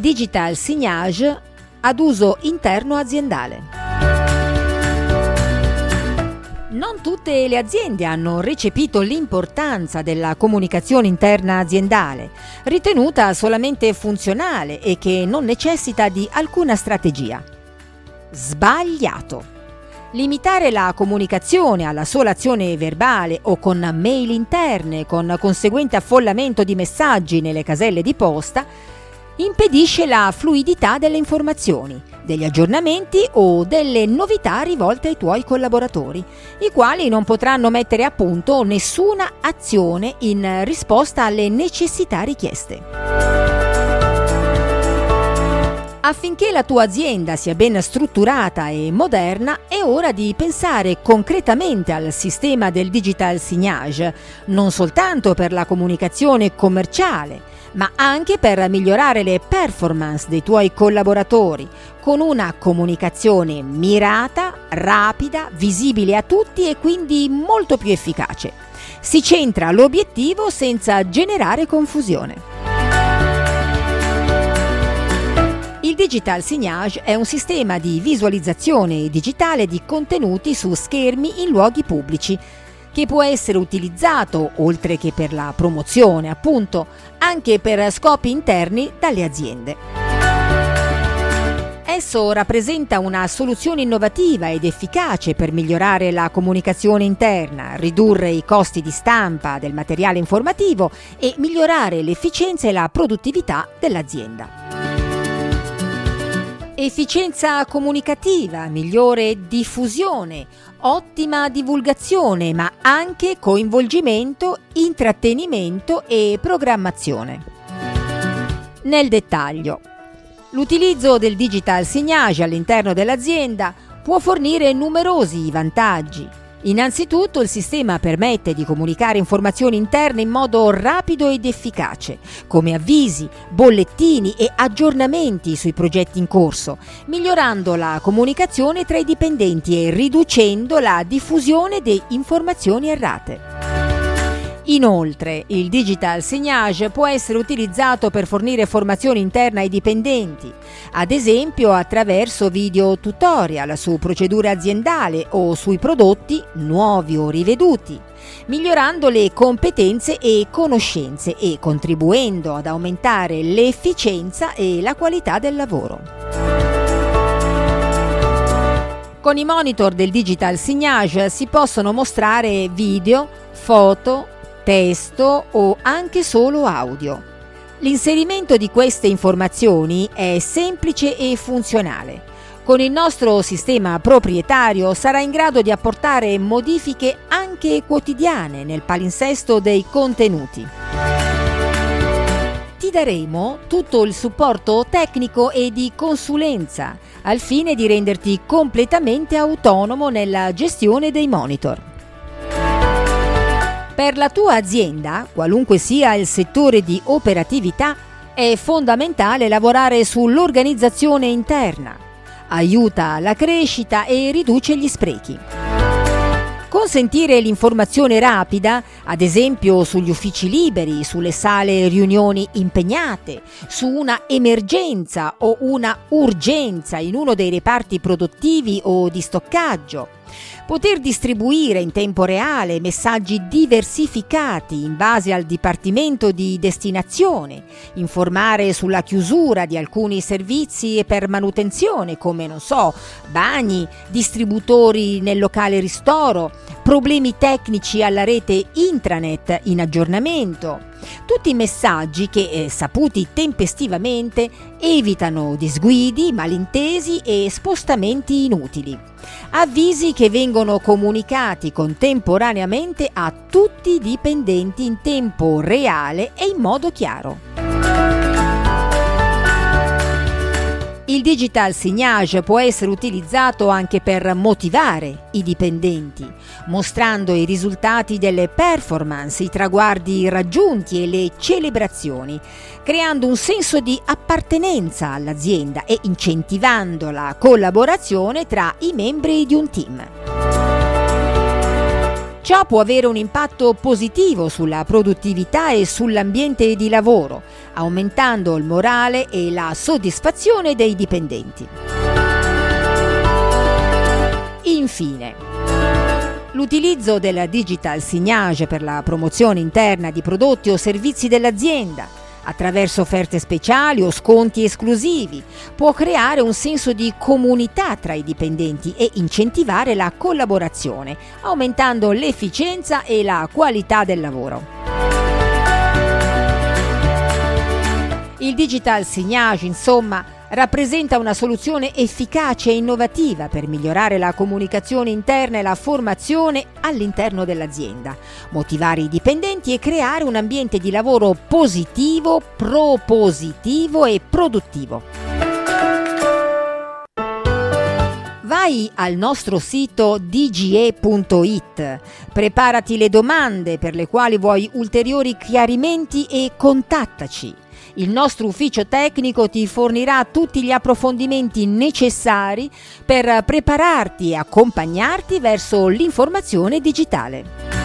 digital signage ad uso interno aziendale. Non tutte le aziende hanno recepito l'importanza della comunicazione interna aziendale, ritenuta solamente funzionale e che non necessita di alcuna strategia. Sbagliato. Limitare la comunicazione alla sola azione verbale o con mail interne con conseguente affollamento di messaggi nelle caselle di posta impedisce la fluidità delle informazioni, degli aggiornamenti o delle novità rivolte ai tuoi collaboratori, i quali non potranno mettere a punto nessuna azione in risposta alle necessità richieste. Affinché la tua azienda sia ben strutturata e moderna, è ora di pensare concretamente al sistema del digital signage, non soltanto per la comunicazione commerciale, ma anche per migliorare le performance dei tuoi collaboratori, con una comunicazione mirata, rapida, visibile a tutti e quindi molto più efficace. Si centra l'obiettivo senza generare confusione. Il Digital Signage è un sistema di visualizzazione digitale di contenuti su schermi in luoghi pubblici che può essere utilizzato, oltre che per la promozione appunto, anche per scopi interni dalle aziende. Esso rappresenta una soluzione innovativa ed efficace per migliorare la comunicazione interna, ridurre i costi di stampa del materiale informativo e migliorare l'efficienza e la produttività dell'azienda. Efficienza comunicativa, migliore diffusione, ottima divulgazione, ma anche coinvolgimento, intrattenimento e programmazione. Nel dettaglio, l'utilizzo del digital signage all'interno dell'azienda può fornire numerosi vantaggi Innanzitutto il sistema permette di comunicare informazioni interne in modo rapido ed efficace, come avvisi, bollettini e aggiornamenti sui progetti in corso, migliorando la comunicazione tra i dipendenti e riducendo la diffusione di informazioni errate. Inoltre, il digital signage può essere utilizzato per fornire formazione interna ai dipendenti, ad esempio attraverso video tutorial su procedure aziendali o sui prodotti nuovi o riveduti, migliorando le competenze e conoscenze e contribuendo ad aumentare l'efficienza e la qualità del lavoro. Con i monitor del digital signage si possono mostrare video, foto, testo o anche solo audio. L'inserimento di queste informazioni è semplice e funzionale. Con il nostro sistema proprietario sarà in grado di apportare modifiche anche quotidiane nel palinsesto dei contenuti. Ti daremo tutto il supporto tecnico e di consulenza al fine di renderti completamente autonomo nella gestione dei monitor. Per la tua azienda, qualunque sia il settore di operatività, è fondamentale lavorare sull'organizzazione interna. Aiuta la crescita e riduce gli sprechi. Consentire l'informazione rapida, ad esempio sugli uffici liberi, sulle sale riunioni impegnate, su una emergenza o una urgenza in uno dei reparti produttivi o di stoccaggio, poter distribuire in tempo reale messaggi diversificati in base al dipartimento di destinazione, informare sulla chiusura di alcuni servizi per manutenzione come, non so, bagni, distributori nel locale ristoro, problemi tecnici alla rete intranet in aggiornamento. Tutti messaggi che, eh, saputi tempestivamente, evitano disguidi, malintesi e spostamenti inutili avvisi che vengono comunicati contemporaneamente a tutti i dipendenti in tempo reale e in modo chiaro. Il digital signage può essere utilizzato anche per motivare i dipendenti, mostrando i risultati delle performance, i traguardi raggiunti e le celebrazioni, creando un senso di appartenenza all'azienda e incentivando la collaborazione tra i membri di un team. Ciò può avere un impatto positivo sulla produttività e sull'ambiente di lavoro, aumentando il morale e la soddisfazione dei dipendenti. Infine, l'utilizzo del digital signage per la promozione interna di prodotti o servizi dell'azienda, attraverso offerte speciali o sconti esclusivi, può creare un senso di comunità tra i dipendenti e incentivare la collaborazione, aumentando l'efficienza e la qualità del lavoro. Il digital signage, insomma, rappresenta una soluzione efficace e innovativa per migliorare la comunicazione interna e la formazione all'interno dell'azienda, motivare i dipendenti e creare un ambiente di lavoro positivo, propositivo e produttivo. Vai al nostro sito dge.it, preparati le domande per le quali vuoi ulteriori chiarimenti e contattaci. Il nostro ufficio tecnico ti fornirà tutti gli approfondimenti necessari per prepararti e accompagnarti verso l'informazione digitale.